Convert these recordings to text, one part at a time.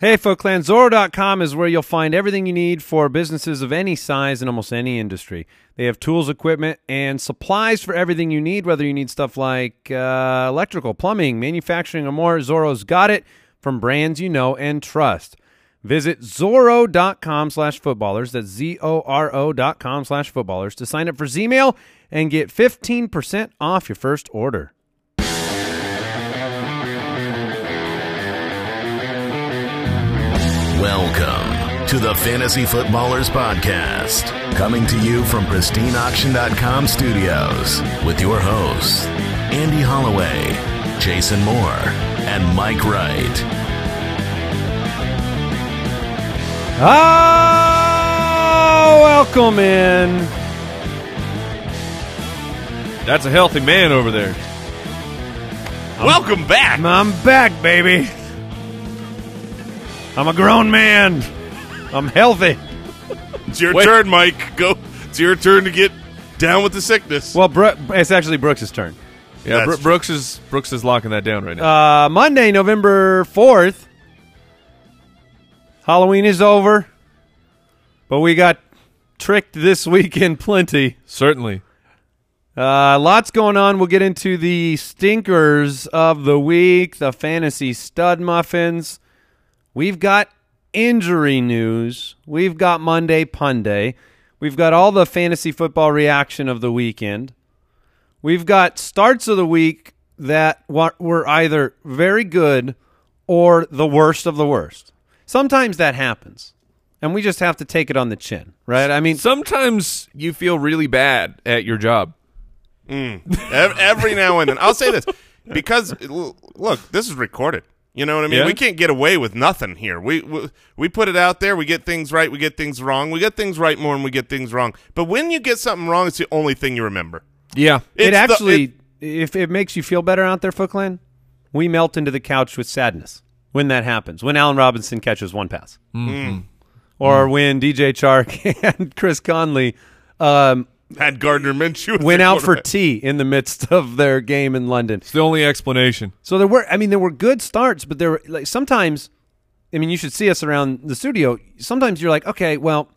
Hey, FootClan, Zoro.com is where you'll find everything you need for businesses of any size in almost any industry. They have tools, equipment, and supplies for everything you need, whether you need stuff like uh, electrical, plumbing, manufacturing, or more. Zoro's got it from brands you know and trust. Visit Zoro.com slash footballers. That's Z-O-R-O dot com slash footballers to sign up for Z-Mail and get 15% off your first order. Welcome to the Fantasy Footballers Podcast, coming to you from pristineauction.com studios with your hosts, Andy Holloway, Jason Moore, and Mike Wright. Ah, welcome in. That's a healthy man over there. Welcome back. I'm back, baby. I'm a grown man. I'm healthy. It's your Wait. turn, Mike. Go. It's your turn to get down with the sickness. Well, Bro- it's actually Brooks' turn. Yeah, That's Bro- true. Brooks is Brooks is locking that down right now. Uh, Monday, November 4th. Halloween is over, but we got tricked this weekend plenty. Certainly. Uh, lots going on. We'll get into the stinkers of the week, the fantasy stud muffins. We've got injury news. We've got Monday Punday. We've got all the fantasy football reaction of the weekend. We've got starts of the week that were either very good or the worst of the worst. Sometimes that happens, and we just have to take it on the chin, right? I mean, Sometimes you feel really bad at your job. Mm. Ev- Every now and then, I'll say this because look, this is recorded. You know what I mean? Yeah. We can't get away with nothing here. We, we we put it out there. We get things right. We get things wrong. We get things right more than we get things wrong. But when you get something wrong, it's the only thing you remember. Yeah. it It's the- actually, it- if it makes you feel better out there, Foot Clan, we melt into the couch with sadness when that happens. When Allen Robinson catches one pass, Mm-hmm. or when DJ Chark and Chris Conley um, had Gardner Minshew as went their out for tea in the midst of their game in London. It's the only explanation. So there were, I mean, there were good starts, but there were like sometimes. I mean, you should see us around the studio. Sometimes you're like, okay, well, all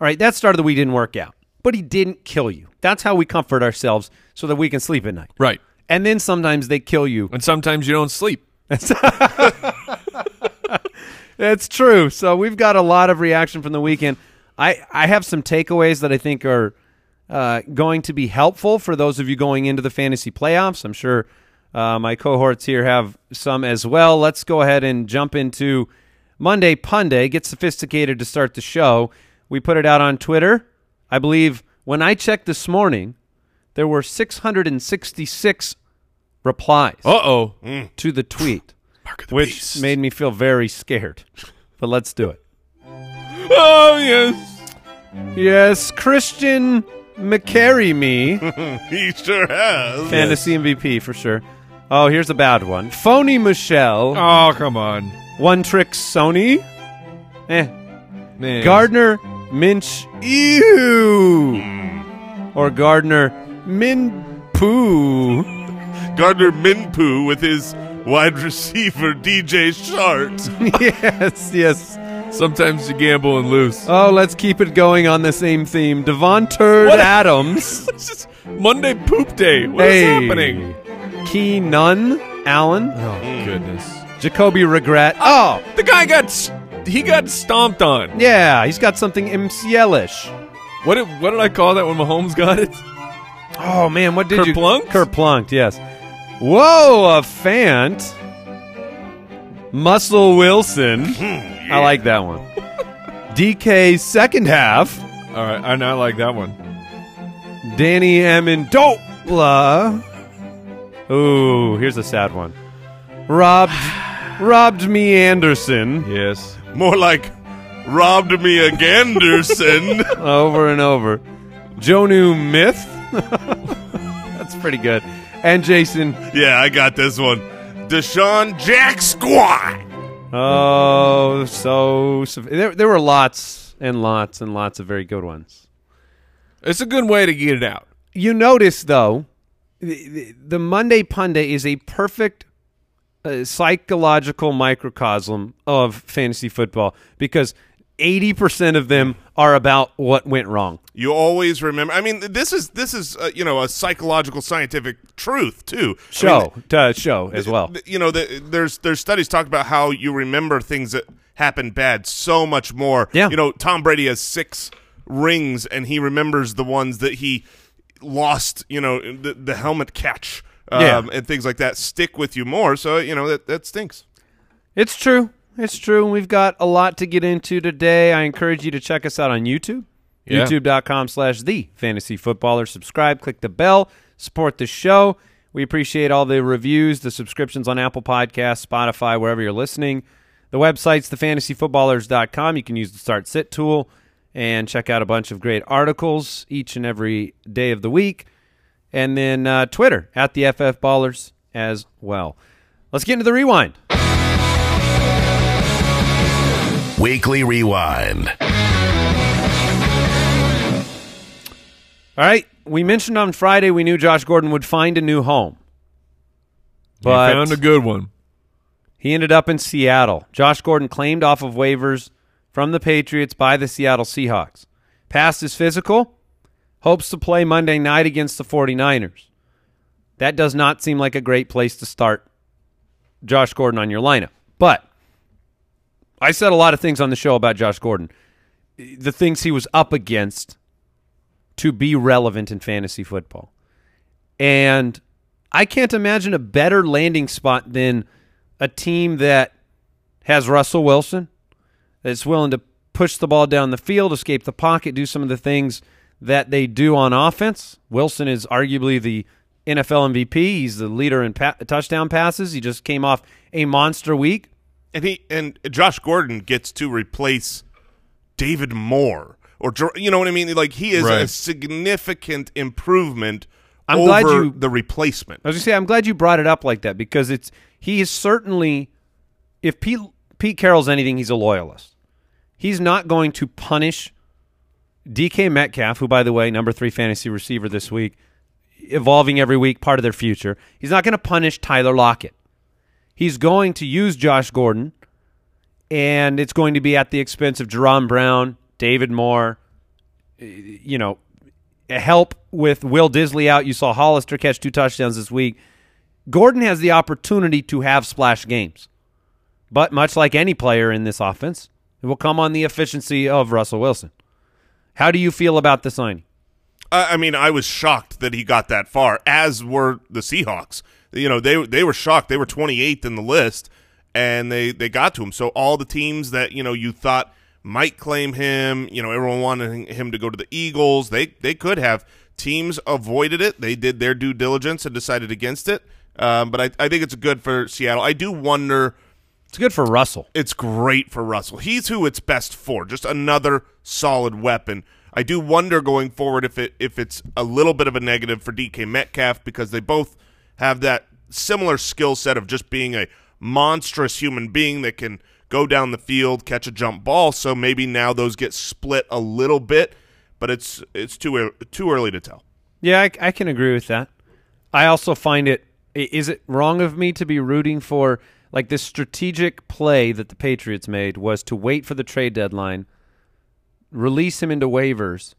right, that start of the week didn't work out, but he didn't kill you. That's how we comfort ourselves so that we can sleep at night. Right. And then sometimes they kill you. And sometimes you don't sleep. That's true. So we've got a lot of reaction from the weekend. I, I have some takeaways that I think are uh, going to be helpful for those of you going into the fantasy playoffs. I'm sure uh, my cohorts here have some as well. Let's go ahead and jump into Monday Punday. Get sophisticated to start the show. We put it out on Twitter. I believe when I checked this morning, there were 666 replies Uh oh. to the tweet, which made me feel very scared. But let's do it. Oh yes. Yes, Christian McCarry me, He sure has. fantasy MVP for sure. Oh, here's a bad one. Phony Michelle, Oh come on. one trick Sony, eh. Man. Gardner Minch, ew, or Gardner Min Poo. Gardner Minpoo with his wide receiver DJ Shart. yes, yes. Sometimes you gamble and lose. Oh, let's keep it going on the same theme. Devon Devonter What? Adams. It's Monday poop day. What is hey. happening? Key Nunn Allen. Oh goodness. Jacoby Regret. Ah, oh, The guy got he got stomped on. yeah, he's got something MCL-ish. What did what did I call that when Mahomes got it? Oh man, what did you? Kerplunked? Kerplunked, yes. Whoa, a Fant. Muscle Wilson. Hmm. I like that one. DK second half. All right, I now like that one. Danny Amendola. Ooh, here's a sad one. Robbed, robbed me Anderson Yes. More like robbed me a Ganderson. over and over. Jonnu Myth. That's pretty good. And Jason. yeah, I got this one. DeSean Jack Squat. Oh, so, so there, there were lots and lots and lots of very good ones. It's a good way to get it out. You notice though, the, the, the Monday Punday is a perfect a psychological microcosm of fantasy football because 80% of them are about what went wrong. You always remember. I mean, this is this is uh, you know a psychological scientific truth too. I Show, mean, to show as well. th- you know, the, there's there's studies talk about how you remember things that happened bad so much more. Yeah. You know, Tom Brady has six rings, and he remembers the ones that he lost. You know, the, the helmet catch. Um, Yeah. and things like that stick with you more. So you know that that stinks. It's true. It's true. We've got a lot to get into today. I encourage you to check us out on YouTube. Yeah. YouTube.com slash the fantasy footballer. Subscribe, click the bell, support the show. We appreciate all the reviews, the subscriptions on Apple Podcasts, Spotify, wherever you're listening. The website's thefantasyfootballers.com. You can use the start sit tool and check out a bunch of great articles each and every day of the week. And then uh, Twitter at the FF Ballers as well. Let's get into the rewind. Weekly Rewind. All right. We mentioned on Friday we knew Josh Gordon would find a new home. But you found a good one. he ended up in Seattle. Josh Gordon claimed off of waivers from the Patriots by the Seattle Seahawks. Passed his physical, hopes to play Monday night against the 49ers. That does not seem like a great place to start Josh Gordon on your lineup. But I said a lot of things on the show about Josh Gordon. The things he was up against to be relevant in fantasy football. And I can't imagine a better landing spot than a team that has Russell Wilson, that's willing to push the ball down the field, escape the pocket, do some of the things that they do on offense. Wilson is arguably the NFL MVP. He's the leader in pa- touchdown passes. He just came off a monster week. And he and Josh Gordon gets to replace David Moore or you know what I mean like he is a significant improvement I'm over glad you- the replacement. I was gonna say I'm glad you brought it up like that because it's he is certainly if Pete Pete Carroll's anything, he's a loyalist. He's not going to punish DK Metcalf, who by the way, number three fantasy receiver this week, evolving every week, part of their future. He's not going to punish Tyler Lockett. He's going to use Josh Gordon, and it's going to be at the expense of Jaron Brown, David Moore, eh, you know, help with Will Dissly out. You saw Hollister catch two touchdowns this week. Gordon has the opportunity to have splash games. But much like any player in this offense, it will come on the efficiency of Russell Wilson. How do you feel about the signing? I mean, I was shocked that he got that far, as were the Seahawks. You know, they they were shocked. They were 28th in the list, and they they got to him. So all the teams that you know you thought might claim him, you know, everyone wanted him to go to the Eagles. They they could have. Teams avoided it. They did their due diligence and decided against it. Um, but I, I think it's good for Seattle. I do wonder It's good for Russell. it's great for Russell. He's who it's best for. Just another solid weapon. I do wonder going forward if it if it's a little bit of a negative for DK Metcalf because they both have that similar skill set of just being a monstrous human being that can go down the field, catch a jump ball. So maybe now those get split a little bit, but it's it's too too early to tell. Yeah, I, I can agree with that. I also find it is it wrong of me to be rooting for like this strategic play that the Patriots made was to wait for the trade deadline, release him into waivers,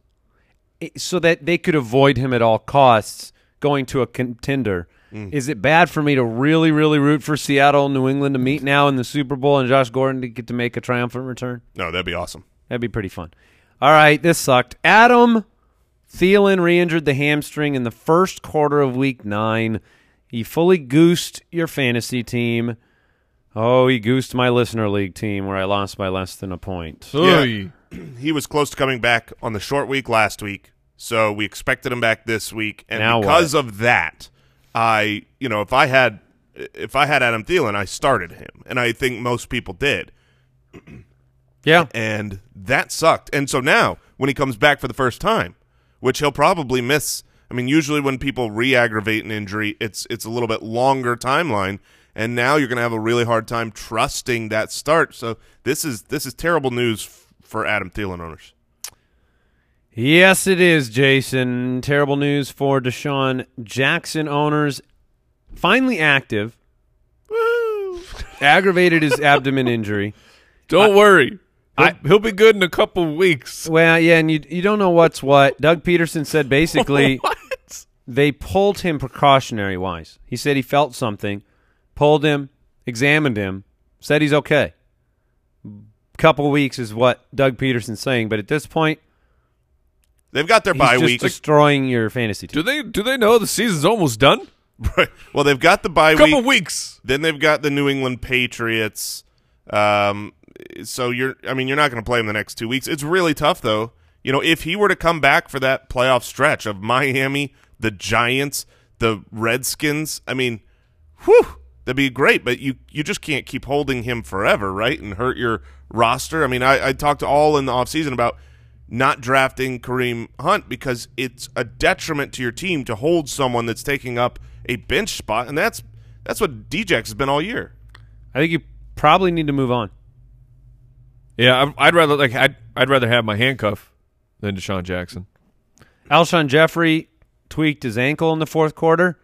so that they could avoid him at all costs going to a contender. Mm. Is it bad for me to really, really root for Seattle and New England to meet now in the Super Bowl and Josh Gordon to get to make a triumphant return? No, that'd be awesome. That'd be pretty fun. All right, this sucked. Adam Thielen re-injured the hamstring in the first quarter of Week Nine. He fully goosed your fantasy team. Oh, he goosed my listener league team where I lost by less than a point. Oy. he was close to coming back on the short week last week, so we expected him back this week, and Now because of that, I, you know, if I had if I had Adam Thielen, I started him, and I think most people did, Yeah, and that sucked. And so now, when he comes back for the first time, which he'll probably miss. I mean, usually when people re-aggravate an injury, it's it's a little bit longer timeline, and now you're going to have a really hard time trusting that start. So this is this is terrible news for Adam Thielen owners. Yes, it is, Jason. Terrible news for DeSean Jackson owners. Finally active. aggravated his abdomen injury. Don't worry. He'll, I- he'll be good in a couple weeks. Well, yeah, and you you don't know what's what. Doug Pederson said basically they pulled him precautionary wise. He said he felt something, pulled him, examined him, said he's okay. Couple weeks is what Doug Pederson's saying, but at this point, They've got their he's bye just week. destroying your fantasy team. Do they do they know the season's almost done? Right. Well, they've got the bye couple week. Couple weeks. Then they've got the New England Patriots. Um, so you're, I mean, you're not going to play him the next two weeks. It's really tough, though. You know, if he were to come back for that playoff stretch of Miami, the Giants, the Redskins, I mean, whew, that'd be great. But you, you just can't keep holding him forever, right? And hurt your roster. I mean, I, I talked to all in the offseason about not drafting Kareem Hunt because it's a detriment to your team to hold someone that's taking up a bench spot, and that's that's what Djax has been all year. I think you probably need to move on. Yeah, I'm- I'd rather like I'd I'd rather have my handcuff than DeSean Jackson. Alshon Jeffery tweaked his ankle in the fourth quarter.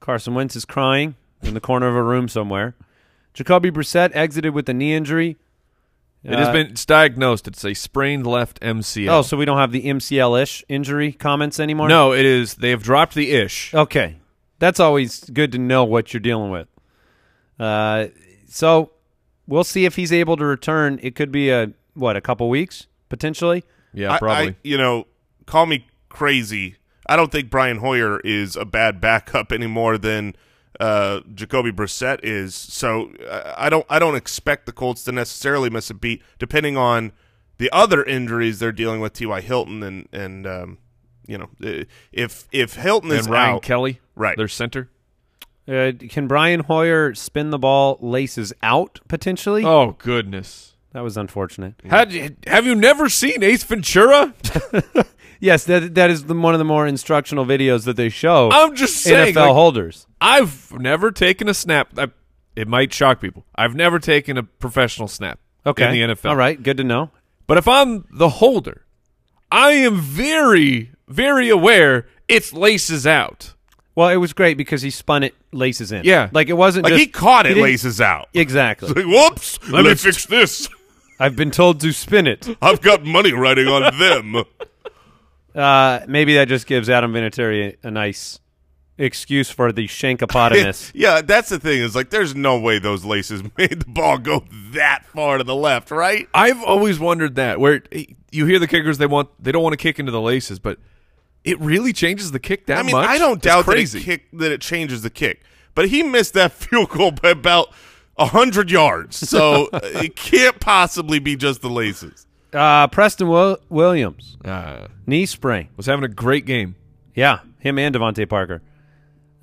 Carson Wentz is crying in the corner of a room somewhere. Jacoby Brissett exited with a knee injury. It has Uh, been it's diagnosed. It's a sprained left MCL. Oh, so we don't have the MCL-ish injury comments anymore? no, it is. They have dropped the ish. Okay. That's always good to know what you're dealing with. Uh, so we'll see if he's able to return. It could be a, what, a couple weeks, potentially? Yeah, I- probably. I, you know, call me crazy. I don't think Brian Hoyer is a bad backup any more than uh, Jacoby Brissett is. So uh, I don't I don't expect the Colts to necessarily miss a beat, depending on the other injuries they're dealing with. T.Y. Hilton and and um, you know if if Hilton is and Ryan out, Kelly, Right. their center. Uh, can Brian Hoyer spin the ball laces out, potentially? Oh goodness. That was unfortunate. Had have you never seen Ace Ventura? Yes, that that is the, one of the more instructional videos that they show I'm just saying. NFL like, holders. I've never taken a snap. I, it might shock people. I've never taken a professional snap Okay. in the NFL. All right, good to know. But if I'm the holder, I am very, very aware it's laces out. Well, it was great because he spun it laces in. Yeah. like it wasn't like just he caught it didn't- laces out. Exactly. Like, whoops, let me fix this. I've been told to spin it. I've got money riding on them. Uh, maybe that just gives Adam Vinatieri a, a nice excuse for the shankopotamus. yeah, that's the thing. Is like, there's no way those laces made the ball go that far to the left, right? I've always wondered that where you hear the kickers they want they don't want to kick into the laces, but it really changes the kick that I mean, much. I don't doubt that it, kick, that it changes the kick, but he missed that field goal by about hundred yards, so it can't possibly be just the laces. Uh, Preston Wil- Williams Uh, knee sprain. was having a great game. Yeah, him and DeVante Parker.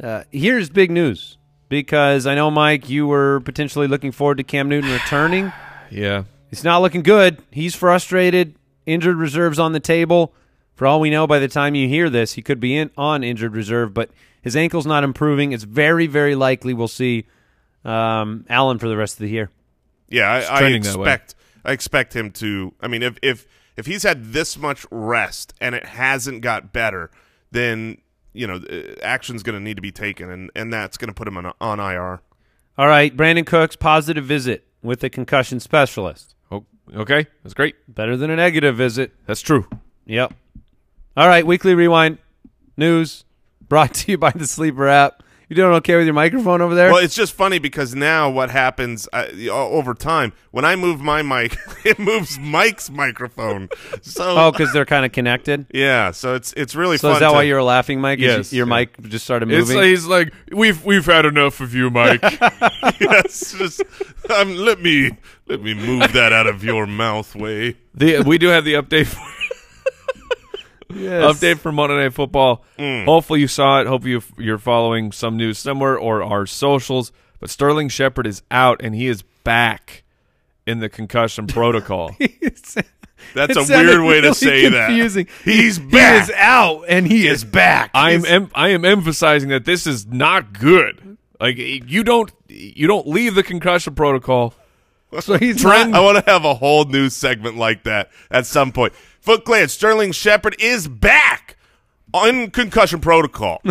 Uh, here's big news because I know Mike, you were potentially looking forward to Cam Newton returning. Yeah. It's not looking good. He's frustrated. Injured reserves on the table. For all we know, by the time you hear this, he could be in on injured reserve, but his ankle's not improving. It's very, very likely we'll see um, Allen for the rest of the year. Yeah, I, I trending that way. expect I expect him to. I mean, if if if he's had this much rest and it hasn't got better, then you know uh, action's going to need to be taken, and and that's going to put him on on IR. All right, Brandin Cooks positive visit with a concussion specialist. Oh, okay. That's great. Better than a negative visit. That's true. Yep. All right, weekly rewind news brought to you by the Sleeper app. You doing okay with your microphone over there? Well, it's just funny because now what happens uh, over time when I move my mic, it moves Mike's microphone. So oh, because they're kind of connected. yeah, so it's it's really So fun. is that to- why you were laughing, Mike? Is Yes. your Yeah. mic just started moving. like, he's like, we've we've had enough of you, Mike. yes, just um, let me let me move that out of your mouth way. the, we do have the update for, Yes. update for Monday Night Football. Mm. Hopefully you saw it. Hope you you're following some news somewhere or our socials. But Sterling Shepard is out and he is back in the concussion protocol. That's a sounded weird way to really say confusing. that. He's He is out and he is back. I'm em- I am emphasizing that this is not good. Like you don't you don't leave the concussion protocol. so he's Trent- not, I want to have a whole new segment like that at some point. Foot Glance, Sterling Shepard is back on concussion protocol.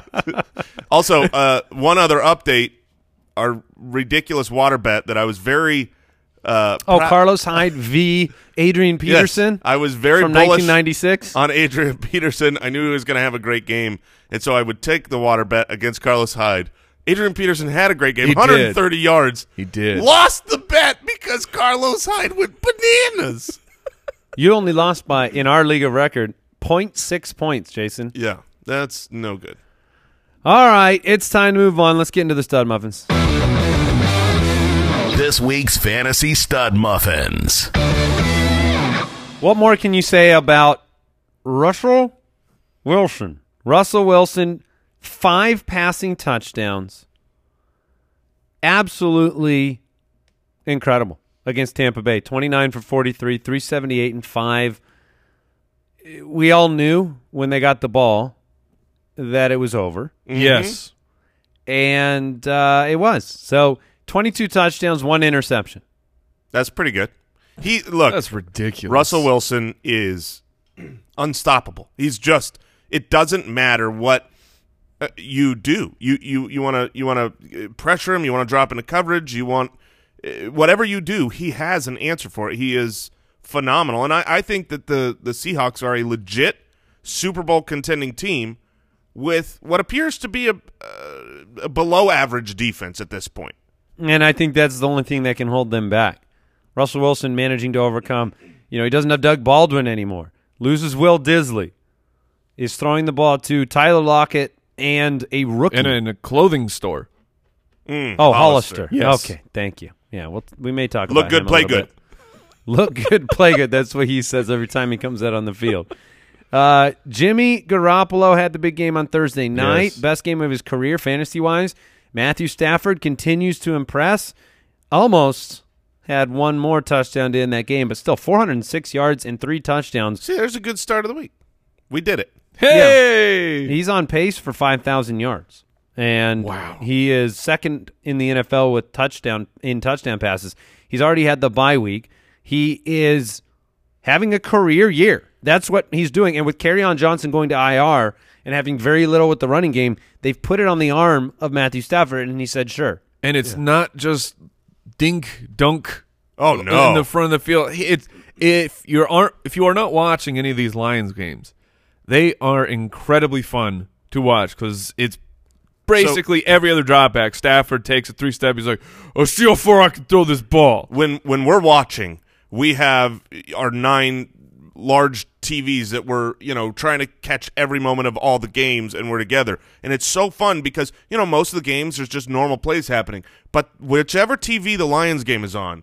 also, uh, one other update. our ridiculous water bet that I was very. Uh, Oh, Carlos Hyde v. Adrian Yes, Peterson I was very from bullish 1996. on Adrian Peterson. I knew he was going to have a great game, and so I would take the water bet against Carlos Hyde. Adrian Peterson had a great game, He did. 130 yards. He did. Lost the bet because Carlos Hyde went bananas. You only lost by, in our league of record, 0.6 points, Jason. yeah, that's no good. All right, it's time to move on. Let's get into the stud muffins. This week's Fantasy Stud Muffins. What more can you say about Russell Wilson? Russell Wilson, five passing touchdowns. Absolutely incredible against Tampa Bay. 29 for 43, 378 and 5. We all knew when they got the ball that it was over, Yes. and uh, it was. So 22 touchdowns, one interception. That's pretty good. He look. That's ridiculous. Russell Wilson is unstoppable. He's just. It doesn't matter what uh, you do. You you you want to you want to pressure him. You want to drop into coverage. You want uh, whatever you do. He has an answer for it. He is phenomenal, and I, I think that the the Seahawks are a legit Super Bowl contending team with what appears to be a, uh, a below average defense at this point. And I think that's the only thing that can hold them back. Russell Wilson managing to overcome, you know, he doesn't have Doug Baldwin anymore. Loses Will Dissly. Is throwing the ball to Tyler Lockett and a rookie. in a, in a clothing store. Mm, oh, Hollister. Yes. Okay, thank you. Yeah, well, we may talk Look about good, play good. bit. Look good, play good. That's what he says every time he comes out on the field. Uh, Jimmy Garoppolo had the big game on Thursday night. Yes. Best game of his career, fantasy wise. Matthew Stafford continues to impress. Almost had one more touchdown to end that game, but still 406 yards and three touchdowns. See, there's a good start of the week. We did it. Hey. He's on pace for 5,000 yards. And Wow. he is second in the NFL with touchdown in touchdown passes. He's already had the bye week. He is having a career year. That's what he's doing. And with on Johnson going to IR and having very little with the running game, they've put it on the arm of Matthew Stafford, and he said, "Sure." And it's not just dink dunk. Oh, no. In the front of the field, it's if you aren't if you are not watching any of these Lions games, they are incredibly fun to watch because it's basically every other drop back. Stafford takes a three step. He's like, "Oh, see how far I can throw this ball." when when we're watching, we have our nine large TVs that we're you know trying to catch every moment of all the games, and we're together, and it's so fun because you know most of the games there's just normal plays happening, but whichever TV the Lions game is on,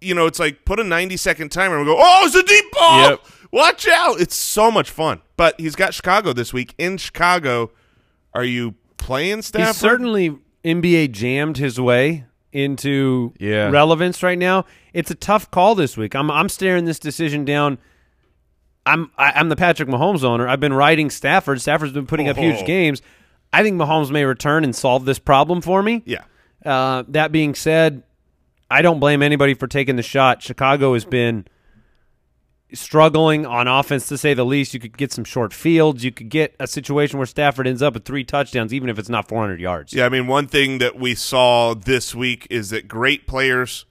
you know it's like put a 90 second timer and we go, oh, it's a deep ball, Yep. watch out! It's so much fun. But he's got Chicago this week in Chicago. Are you playing Stafford? He's certainly NBA jammed his way into Yeah. relevance right now. It's a tough call this week. I'm I'm staring this decision down. I'm I, I'm the Patrick Mahomes owner. I've been riding Stafford. Stafford's been putting up huge Oh. games. I think Mahomes may return and solve this problem for me. yeah. Uh, that being said, I don't blame anybody for taking the shot. Chicago has been struggling on offense to say the least. You could get some short fields. You could get a situation where Stafford ends up with three touchdowns, even if it's not 400 yards. Yeah, I mean, one thing that we saw this week is that great players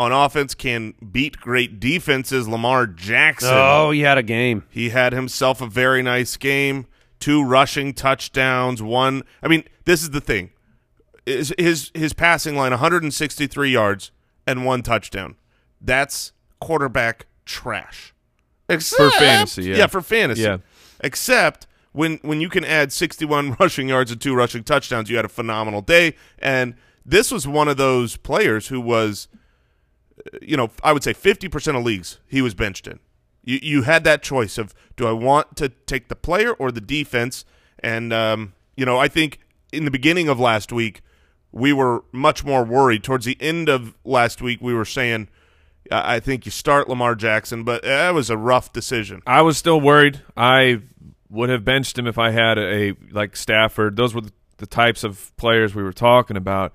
on offense can beat great defenses. Lamar Jackson, Oh, he had a game. he had himself a very nice game. Two rushing touchdowns, one. I mean, this is the thing. His his, his passing line 163 yards and one touchdown. That's quarterback trash. Except, for fantasy, yeah. for fantasy. Yeah. Except when when you can add 61 rushing yards and two rushing touchdowns, you had a phenomenal day. And this was one of those players who was, you know, I would say 50% of leagues he was benched in. You you had that choice of do I want to take the player or the defense? And um, you know, I think in the beginning of last week we were much more worried. Towards the end of last week, we were saying. I think you start Lamar Jackson, but that was a rough decision. I was still worried. I would have benched him if I had a, like Stafford. Those were the, the types of players we were talking about.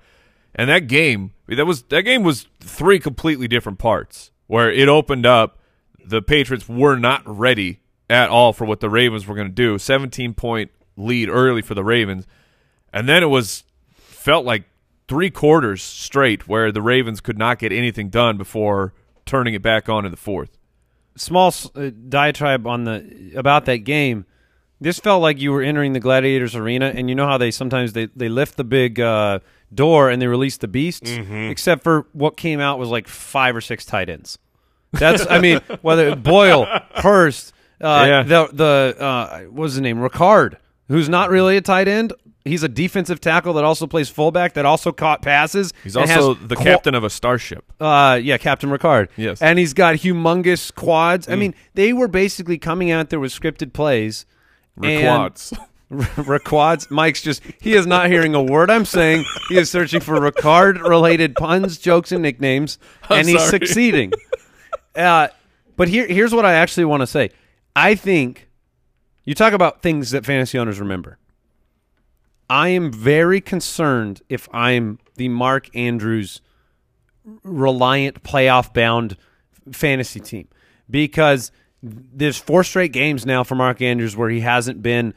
And that game, that was that game was three completely different parts. Where it opened up, the Patriots were not ready at all for what the Ravens were going to do. 17 point lead early for the Ravens. And then it was felt like three quarters straight where the Ravens could not get anything done before turning it back on in the fourth. Small uh, diatribe on the about that game. This felt like you were entering the Gladiators arena, and you know how they sometimes they, they lift the big uh, door and they release the beasts. Except for what came out was like five or six tight ends. That's I mean whether Boyle, Hurst, uh, Yeah. the the uh, what was his name Ricard, who's not really a tight end. He's a defensive tackle that also plays fullback that also caught passes. He's also the captain of a starship. uh, yeah, Captain Ricard. Yes. and he's got humongous quads. I mean, they were basically coming out there with scripted plays. Requads. Requads. Mike's just he is not hearing a word I'm saying. He is searching for Ricard related puns, jokes, and nicknames, I'm and he's sorry. succeeding. Uh, but here, here's what I actually want to say. I think you talk about things that fantasy owners remember. I am very concerned if I'm the Mark Andrews reliant playoff bound fantasy team because there's four straight games now for Mark Andrews where he hasn't been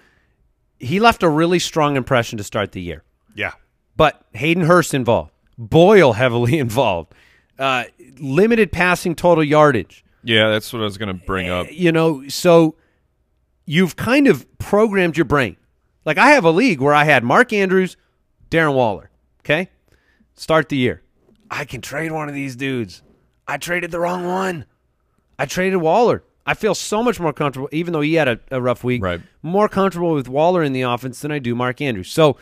he left a really strong impression to start the year. Yeah. But Hayden Hurst involved, Boyle heavily involved, uh, limited passing total yardage. yeah, that's what I was going to bring up. You know, so you've kind of programmed your brain. Like I have a league where I had Mark Andrews, Darren Waller. Okay, start the year. I can trade one of these dudes. I traded the wrong one. I traded Waller. I feel so much more comfortable, even though he had a, a rough week. Right. More comfortable with Waller in the offense than I do Mark Andrews. So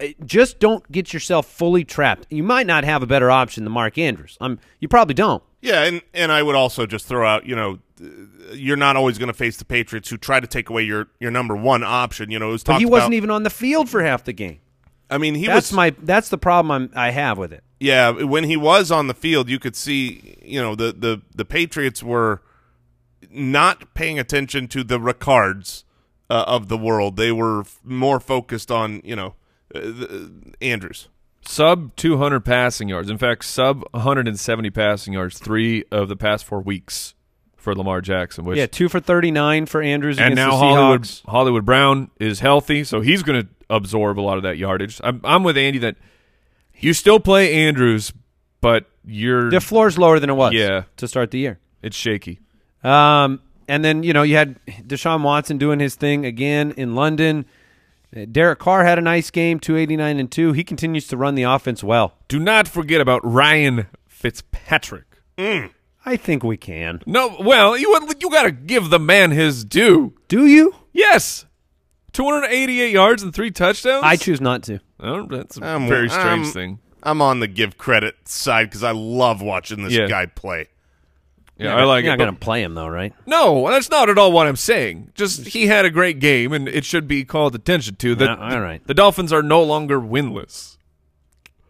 uh, just don't get yourself fully trapped. You might not have a better option than Mark Andrews. I'm. you probably don't. Yeah, and and I would also just throw out, you know, you're not always going to face the Patriots who try to take away your your number one option. You know, it was But he wasn't about- even on the field for half the game. I mean, he That's was my. That's the problem I'm, I have with it. Yeah, when he was on the field, you could see, you know, the the the Patriots were not paying attention to the Ricards uh, of the world. They were f- more focused on, you know, uh, the, Andrews. Sub 200 passing yards. In fact, sub 170 passing yards three of the past four weeks for Lamar Jackson. Which Yeah, two for thirty nine for Andrews and now the Hollywood Seahawks. Hollywood Brown is healthy, so he's going to absorb a lot of that yardage. I'm, I'm with Andy that you still play Andrews, but you're The floor's lower than it was. Yeah. to start the year. it's shaky. Um, and then you know you had Deshaun Watson doing his thing again in London. Uh, Derek Carr had a nice game, two eighty nine and two. He continues to run the offense well. Do not forget about Ryan Fitzpatrick. I think we can. No, well, you you got to give the man his due. Do you? Yes, 288 yards and three touchdowns. I choose not to. Oh, that's a I'm- very strange I'm- thing. I'm on the give credit side because I love watching this Yeah. guy play. Yeah, I like You're it. not but- going to play him though, right? No, that's not at all what I'm saying. Just he had a great game, and it should be called attention to. The, Yeah, all right. the Dolphins are no longer winless.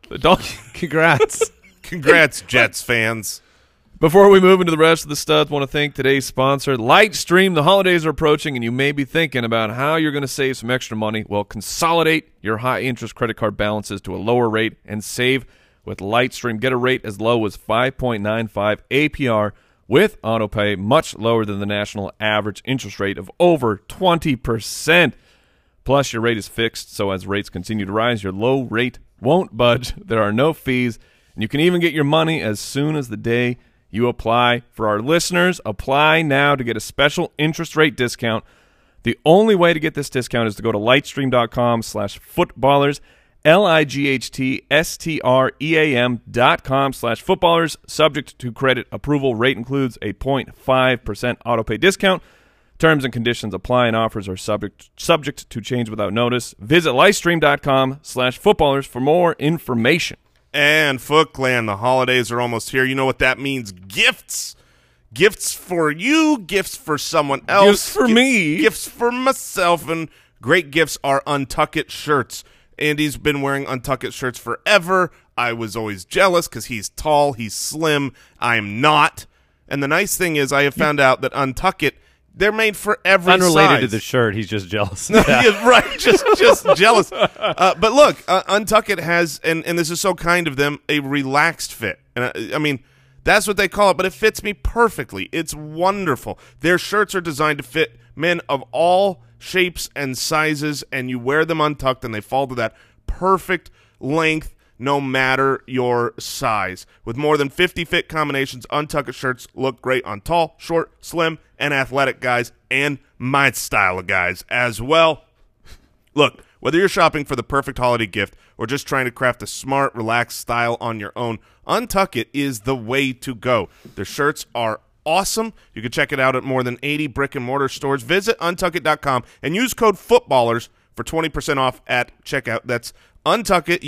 The Dol- Congrats. Congrats, Jets fans. Before we move into the rest of the stuff, I want to thank today's sponsor, Lightstream. The holidays are approaching, and you may be thinking about how you're going to save some extra money. Well, consolidate your high interest credit card balances to a lower rate and save with Lightstream. Get a rate as low as 5.95 APR with autopay, much lower than the national average interest rate of over 20%. Plus, your rate is fixed, so as rates continue to rise, your low rate won't budge. There are no fees, and you can even get your money as soon as the day you apply. For our listeners, apply now to get a special interest rate discount. The only way to get this discount is to go to lightstream.com slash footballers, L-I-G-H-T-S-T-R-E-A-M dot com slash footballers. Subject to credit approval. Rate includes a 0.5% autopay discount. Terms and conditions apply and offers are subject subject to change without notice. Visit lightstream.com slash footballers for more information. And FootClan, the holidays are almost here. You know what that means? Gifts. Gifts for you, gifts for someone else. Gifts for me. Gifts for myself. And great gifts are Untuckit shirts. Andy's been wearing Untuckit shirts forever. I was always jealous because he's tall, he's slim. I'm not. And the nice thing is, I have found out that Untuckit, they're made for every Unrelated size. to the shirt, he's just jealous. Yeah, right. Just just jealous. Uh, but look, uh, Untuckit has, and, and this is so kind of them, a relaxed fit. And I, I mean, that's what they call it, but it fits me perfectly. It's wonderful. Their shirts are designed to fit men of all shapes and sizes, and you wear them untucked, and they fall to that perfect length. No matter your size. With more than 50 fit combinations, Untuckit shirts look great on tall, short, slim, and athletic guys, and my style of guys as well. Look, whether you're shopping for the perfect holiday gift or just trying to craft a smart, relaxed style on your own, Untuckit is the way to go. Their shirts are awesome. You can check it out at more than 80 brick and mortar stores. Visit untuckit.com and use code footballers for 20% off at checkout. That's untuckit,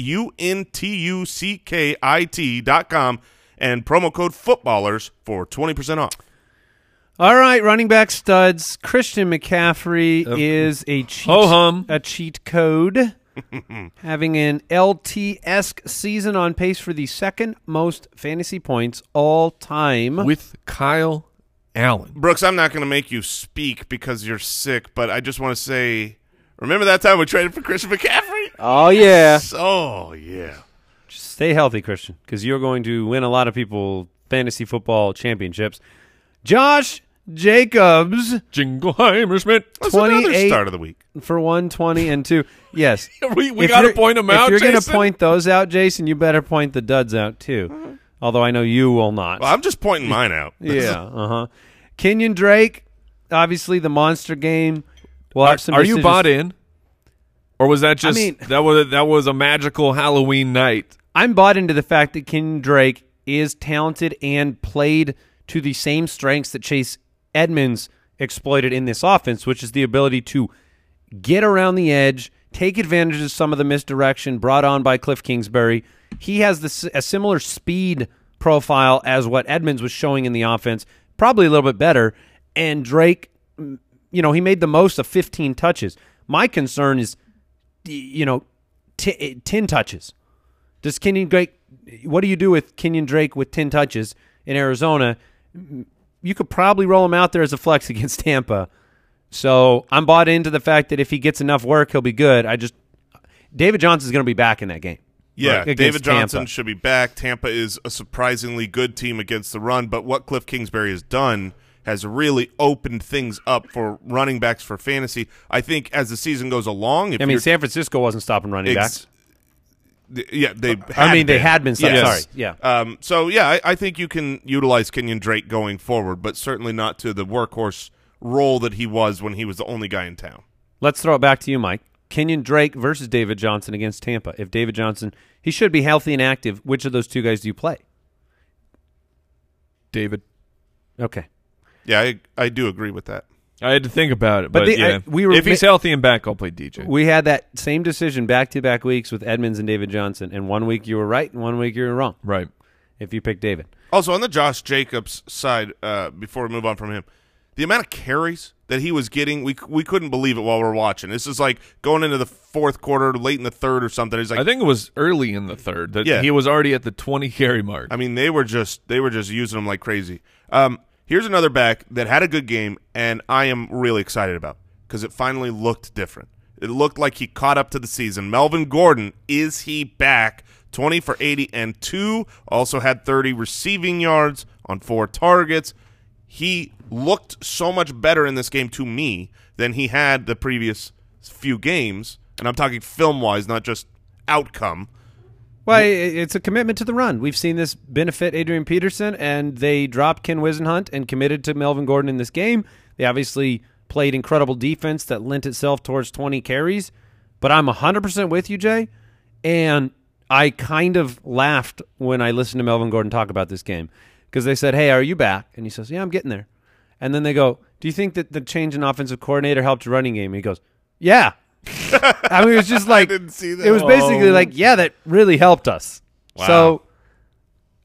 U-N-T-U-C-K-I-T dot com and promo code footballers for 20% off. All right, running back studs. Christian McCaffrey is a cheat, Ho-hum. a cheat code, having an LT-esque season on pace for the second most fantasy points all time. with Kyle Allen. Brooks, I'm not going to make you speak because you're sick, but I just want to say, remember that time we traded for Christian McCaffrey? Oh yeah, Oh, yeah. stay healthy, Christian, because you're going to win a lot of people fantasy football championships. Josh Jacobs Jingleheimer Schmidt. That's another 28 start of the week. for one twenty and two. Yes, we we If got to you're- point them out. if you're gonna Jason. point those out, Jason, you better point the duds out too. Although I know you will not. Well, I'm just pointing mine out. yeah. Uh huh. Kenyon Drake, obviously the monster game. We'll Are, have some are you decisions- bought in, or was that just mean- that was that was a magical Halloween night? I'm bought into the fact that Kenyon Drake is talented and played to the same strengths that Chase Edmonds exploited in this offense, which is the ability to get around the edge, take advantage of some of the misdirection brought on by Cliff Kingsbury. He has this, a similar speed profile as what Edmonds was showing in the offense, probably a little bit better. And Drake, you know, he made the most of 15 touches. My concern is, you know, t- eh, 10 touches. Does Kenyon Drake? What do you do with Kenyon Drake with ten touches in Arizona? Mm, you could probably roll him out there as a flex against Tampa. So I'm bought into the fact that if he gets enough work, he'll be good. I just David Johnson's going to be back in that game. Yeah, Right, David Johnson Tampa. should be back. Tampa is a surprisingly good team against the run, but what Cliff Kingsbury has done has really opened things up for running backs for fantasy. I think as the season goes along, if I mean, San Francisco wasn't stopping running backs. yeah, they. I had mean, they been. had been. Yes. Sorry, yeah. Um, so yeah, I, I think you can utilize Kenyon Drake going forward, but certainly not to the workhorse role that he was when he was the only guy in town. Let's throw it back to you, Mike. Kenyon Drake versus David Johnson against Tampa. If David Johnson, he should be healthy and active. Which of those two guys do you play? David. Okay. Yeah, I, I do agree with that. I had to think about it, But but, the- yeah, I- we were if he's healthy and back, I'll play DJ. We had that same decision back to back weeks with Edmonds and David Johnson, and one week you were right, and one week you were wrong. right. If you picked David, Also, on the Josh Jacobs side, uh, before we move on from him, the amount of carries that he was getting, we we couldn't believe it while we are watching. This is like going into the fourth quarter, late in the third or something. It's like I think it was early in the third that Yeah. he was already at the 20 carry mark. I mean, they were just they were just using him like crazy. Um, here's another back that had a good game, and I am really excited about because it finally looked different. It looked like he caught up to the season. Melvin Gordon is he back? Twenty for eighty and two. Also had thirty receiving yards on four targets. He looked so much better in this game to me than he had the previous few games, and I'm talking film wise, not just outcome. Well, it's a commitment to the run. We've seen this benefit Adrian Peterson, and they dropped Ken Whisenhunt and committed to Melvin Gordon in this game. They obviously played incredible defense that lent itself towards 20 carries. But I'm 100% with you, Jay, and I kind of laughed when I listened to Melvin Gordon talk about this game because they said, "Hey, are you back?" And he says, "Yeah, I'm getting there." And then they go, "Do you think that the change in offensive coordinator helped your running game?" And he goes, "Yeah." I mean, it was just like didn't see that. It was basically like, "Yeah, that really helped us." So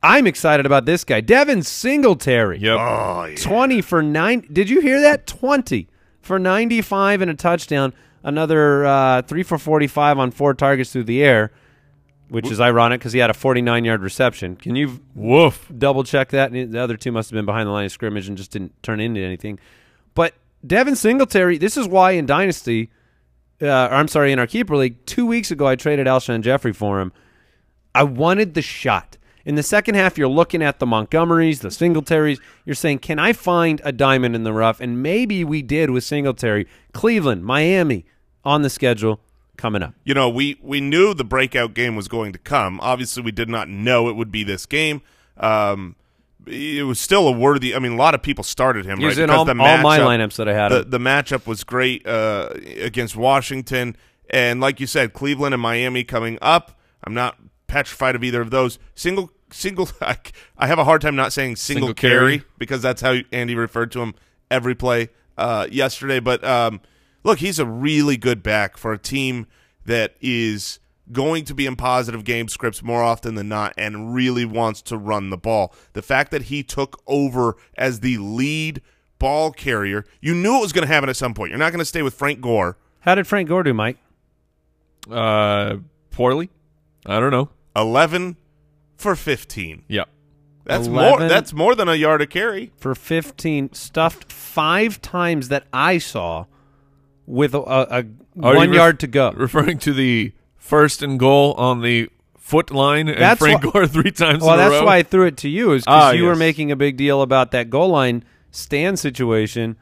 I'm excited about this guy, Devin Singletary. yep. Oh, yeah. 20 for 9 did you hear that 20 for 95 and a touchdown another uh, 3 for 45 on four targets through the air which is ironic because he had a 49 yard reception can you Woof. double check that the other two must have been behind the line of scrimmage and just didn't turn into anything but devin singletary this is why in dynasty uh, i'm sorry in our keeper league two weeks ago i traded alshon jeffery for him I wanted the shot. In the second half, you're looking at the Montgomerys, the Singletaries. You're saying, can I find a diamond in the rough? And maybe we did with Singletary. Cleveland, Miami on the schedule. coming up. you know, we we knew the breakout game was going to come. Obviously, we did not know it would be this game. Um, it was still a worthy. I mean, a lot of people started him. He was right? in all, all my lineups that I had. the the matchup was great uh, against Washington, and like you said, Cleveland and Miami coming up. I'm not petrified of either of those. Single single. I, I have a hard time not saying single, Single carry, carry. because that's how Andy referred to him every play uh, yesterday. But um, look, he's a really good back for a team that is going to be in positive game scripts more often than not and really wants to run the ball. The fact that he took over as the lead ball carrier, you knew it was going to happen at some point. You're not going to stay with Frank Gore. How did Frank Gore do, Mike? Uh, poorly. I don't know. 11 for 15. Yeah. That's more that's more than a yard a carry. For 15, stuffed five times that I saw with a, a, a Are you one ref- yard to go. Referring to the first and goal on the foot line and That's Frank why- Gore three times Well, that's row. why I threw it to you, is because Ah, you were making a big deal about that goal line stand situation,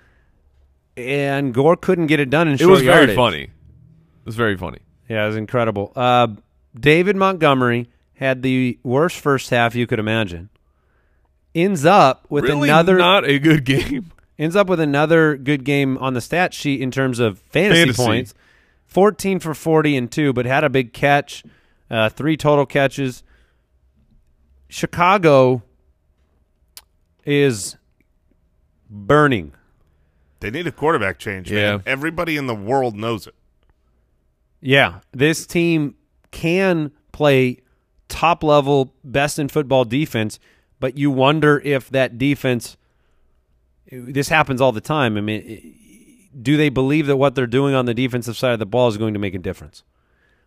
and Gore couldn't get it done in it was very yardage. funny. It was very funny. Yeah, it was incredible. Uh, David Montgomery had the worst first half you could imagine. Ends up with really another not a good game. ends up with another good game on the stat sheet in terms of fantasy, Fantasy. points. 14 for 40 and 2, but had a big catch, uh, three total catches. Chicago is burning. They need a quarterback change, Yeah. man. Everybody in the world knows it. Yeah, this team can play top level, best in football defense, but you wonder if that defense. This happens all the time. I mean, do they believe that what they're doing on the defensive side of the ball is going to make a difference,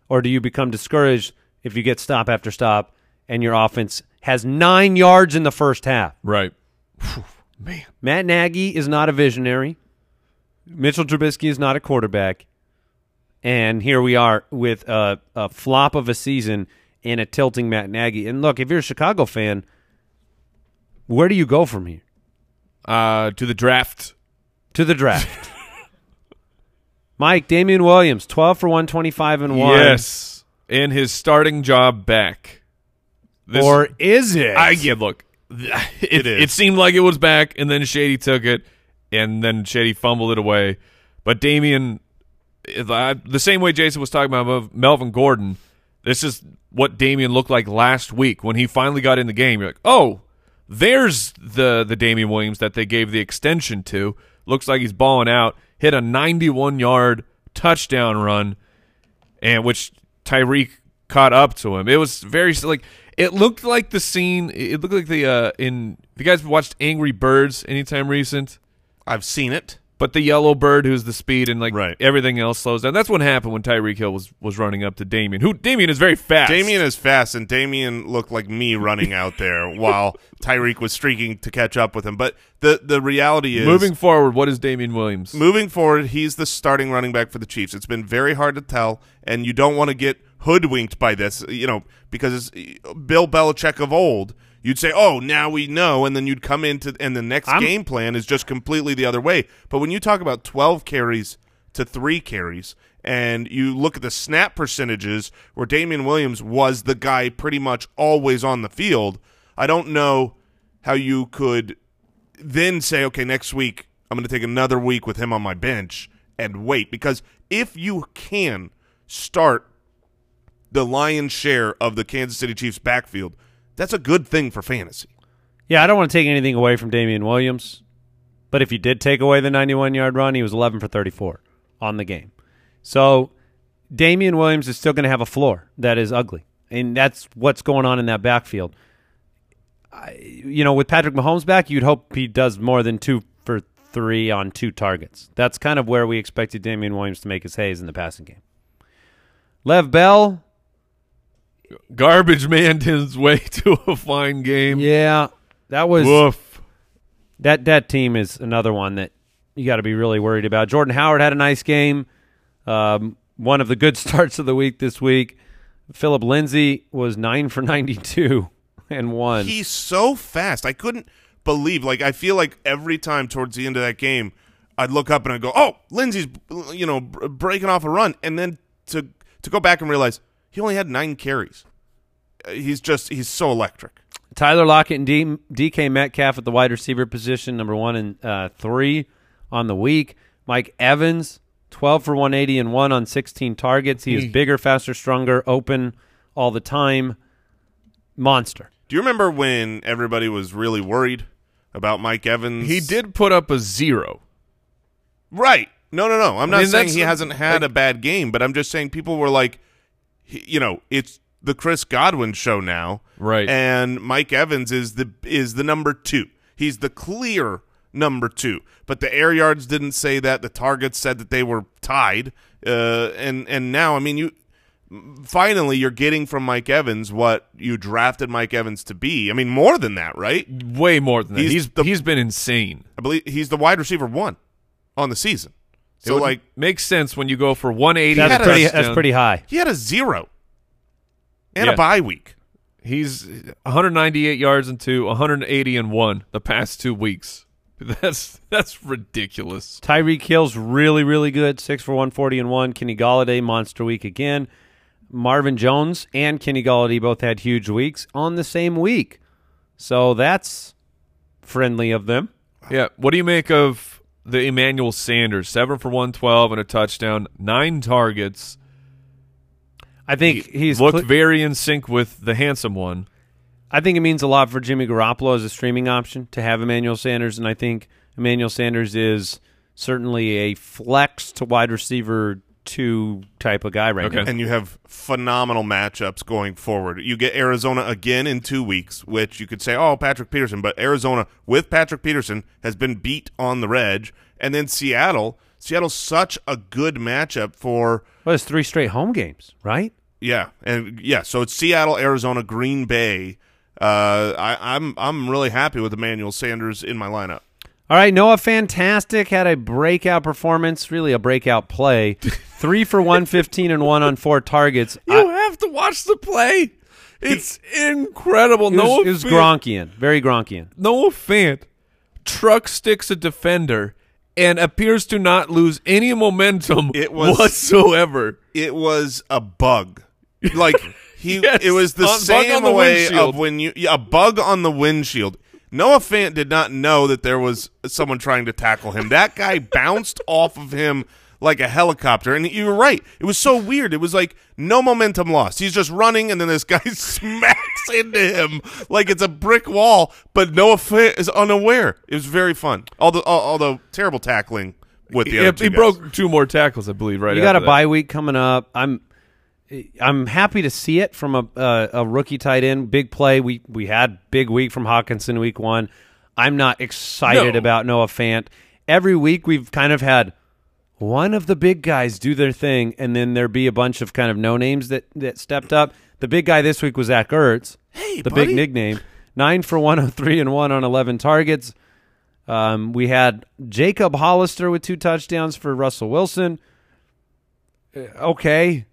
or do you become discouraged if you get stop after stop and your offense has nine yards in the first half? Right. Phew, Man. Matt Nagy is not a visionary. Mitchell Trubisky is not a quarterback. And here we are with a, a flop of a season and a tilting Matt Nagy. And look, if you're a Chicago fan, where do you go from here? Uh, to the draft. To the draft. Mike, Damien Williams, 12 for 125 and 1. Yes. And his starting job back. This- Or is it? I yeah, look. It, It is. It seemed like it was back, and then Shady took it, and then Shady fumbled it away. But Damien, the same way Jason was talking about Melvin Gordon, this is what Damien looked like last week when he finally got in the game. You're like, oh, there's the the Damien Williams that they gave the extension to. Looks like he's balling out. Hit a 91 yard touchdown run, and which Tyreek caught up to him. It was very like it looked like the scene. It looked like the uh in. If you guys watched Angry Birds anytime recent, I've seen it. But the yellow bird who's the speed and like Right. everything else slows down. That's what happened when Tyreek Hill was was running up to Damien. Who Damien is very fast. Damien is fast, and Damien looked like me running out there while Tyreek was streaking to catch up with him. But the the reality is, moving forward. What is Damien Williams? moving forward, he's the starting running back for the Chiefs. It's been very hard to tell, and you don't want to get hoodwinked by this, you know, because Bill Belichick of old. You'd say, "Oh, now we know," and then you'd come into and the next I'm- game plan is just completely the other way. But when you talk about twelve carries to three carries, and you look at the snap percentages where Damien Williams was the guy pretty much always on the field, I don't know how you could then say, okay, next week I'm going to take another week with him on my bench and wait because if you can start the lion's share of the Kansas City Chiefs backfield, that's a good thing for fantasy. Yeah, I don't want to take anything away from Damien Williams, but if you did take away the 91 yard run, he was 11 for 34 on the game. So Damien Williams is still going to have a floor that is ugly, and that's what's going on in that backfield. I, you know, with Patrick Mahomes back, you'd hope he does more than two for three on two targets. That's kind of where we expected Damien Williams to make his haze in the passing game. Lev Bell, Garbage man his way to a fine game. yeah, that was Woof. that that team is another one that you got to be really worried about. Jordan Howard had a nice game, um, one of the good starts of the week this week. Phillip Lindsay was nine for ninety-two and one. He's so fast. I couldn't believe. Like I feel like every time towards the end of that game, I'd look up and I'd go, "Oh, Lindsay's you know breaking off a run," and then to to go back and realize he only had nine carries. Uh, He's just he's so electric. Tyler Lockett and D- DK Metcalf at the wide receiver position, number one and uh, three on the week. Mike Evans, 12 for 180 and one on 16 targets. He is bigger, faster, stronger, open all the time. Monster. Do you remember when everybody was really worried about Mike Evans? He did put up a zero. Right. No, no, no. I'm not mean, saying that's- he hasn't had like- a bad game, but I'm just saying people were like, he, you know, it's the Chris Godwin show now, Right. And Mike Evans is the is the number two. He's the clear number two. But the air yards didn't say that. The targets said that they were tied. Uh, and and now, I mean, you finally you're getting from Mike Evans what you drafted Mike Evans to be. I mean, more than that, right? Way more than that. He's He's the- he's been insane. I believe he's the wide receiver one on the season. It So would like makes sense when you go for 180. That's had a pretty. That's pretty high. He had a zero and Yeah. a bye week. He's 198 yards and two, 180 and one the past two weeks. That's that's ridiculous. Tyreek Hill's really, really good. Six for 140 and one. Kenny Golladay, monster week again. Marvin Jones and Kenny Golladay both had huge weeks on the same week. So that's friendly of them. Yeah. What do you make of the Emmanuel Sanders? Seven for 112 and a touchdown, nine targets. I think he's looked cle- very in sync with the handsome one. I think it means a lot for Jimmy Garoppolo as a streaming option to have Emmanuel Sanders, and I think Emmanuel Sanders is certainly a flex to wide receiver two type of guy right Okay. now. And you have phenomenal matchups going forward. You get Arizona again in two weeks, which you could say, oh, Patrick Peterson. But Arizona with Patrick Peterson has been beat on the reg. And then Seattle. Seattle's such a good matchup for Well, it's three straight home games, right? yeah, and yeah. So it's Seattle, Arizona, Green Bay. Uh, I, I'm I'm really happy with Emmanuel Sanders in my lineup. All right, Noah Fantastic had a breakout performance, really a breakout play. Three for one fifteen and one on four targets. I- You have to watch the play. It's incredible. it was, Noah it was Fant- Gronkian, very Gronkian. Noah Fant truck sticks a defender and appears to not lose any momentum It was- whatsoever. it was a bug. Like he, Yes, it was the on- same on the way windshield. of when you yeah, a bug on the windshield. Noah Fant did not know that there was someone trying to tackle him. That guy bounced off of him like a helicopter, and you were right. It was so weird. It was like no momentum lost. He's just running, and then this guy smacks into him like it's a brick wall. But Noah Fant is unaware. It was very fun. Although, although terrible tackling with the He, other two he guys. broke two more tackles, I believe. Right, you got a that. bye week coming up. I'm I'm happy to see it from a uh, a rookie tight end. Big play. We we had big week from Hockenson week one. I'm not excited No. about Noah Fant. Every week we've kind of had one of the big guys do their thing, and then there be a bunch of kind of no names that that stepped up. The big guy this week was Zach Ertz. Hey, the buddy. big nickname. Nine for one hundred three and one on eleven targets. Um, we had Jacob Hollister with two touchdowns for Russell Wilson. Uh, okay,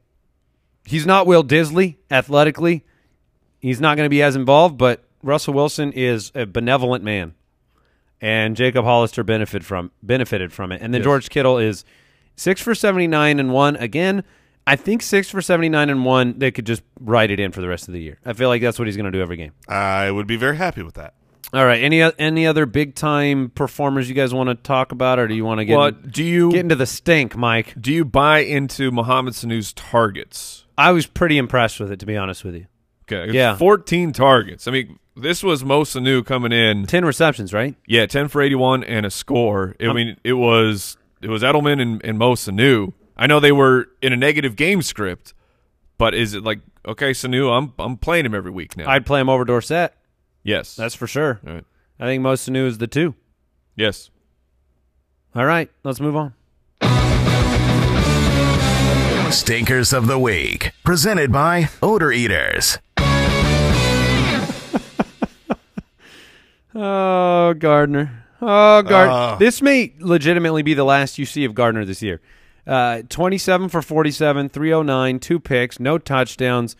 he's not Will Dissly athletically. He's not going to be as involved, but Russell Wilson is a benevolent man, and Jacob Hollister benefited from benefited from it. And then Yes. George Kittle is six for seventy nine and one again. I think six for seventy nine and one. They could just write it in for the rest of the year. I feel like that's what he's going to do every game. I would be very happy with that. All right. Any any other big time performers you guys want to talk about, or do you want to get Well, in- do you get into the stink, Mike? do you buy into Mohamed Sanu's targets? I was pretty impressed with it, to be honest with you. Okay, Yeah. 14 targets. I mean, this was Mo Sanu coming in. Ten receptions, right? Yeah, 10 for 81 and a score. I um, mean, it was it was Edelman and, and Mo Sanu. I know they were in a negative game script, but is it like okay, Sanu? I'm I'm playing him every week now. I'd play him over Dorsett. yes, That's for sure. All right. I think Mo Sanu is the two. yes. All right, let's move on. Stinkers of the Week. Presented by Odor Eaters. Oh, Gardner. Oh, Gardner. Ah. this may legitimately be the last you see of Gardner this year. Uh, 27 for 47, 309, two picks, no touchdowns.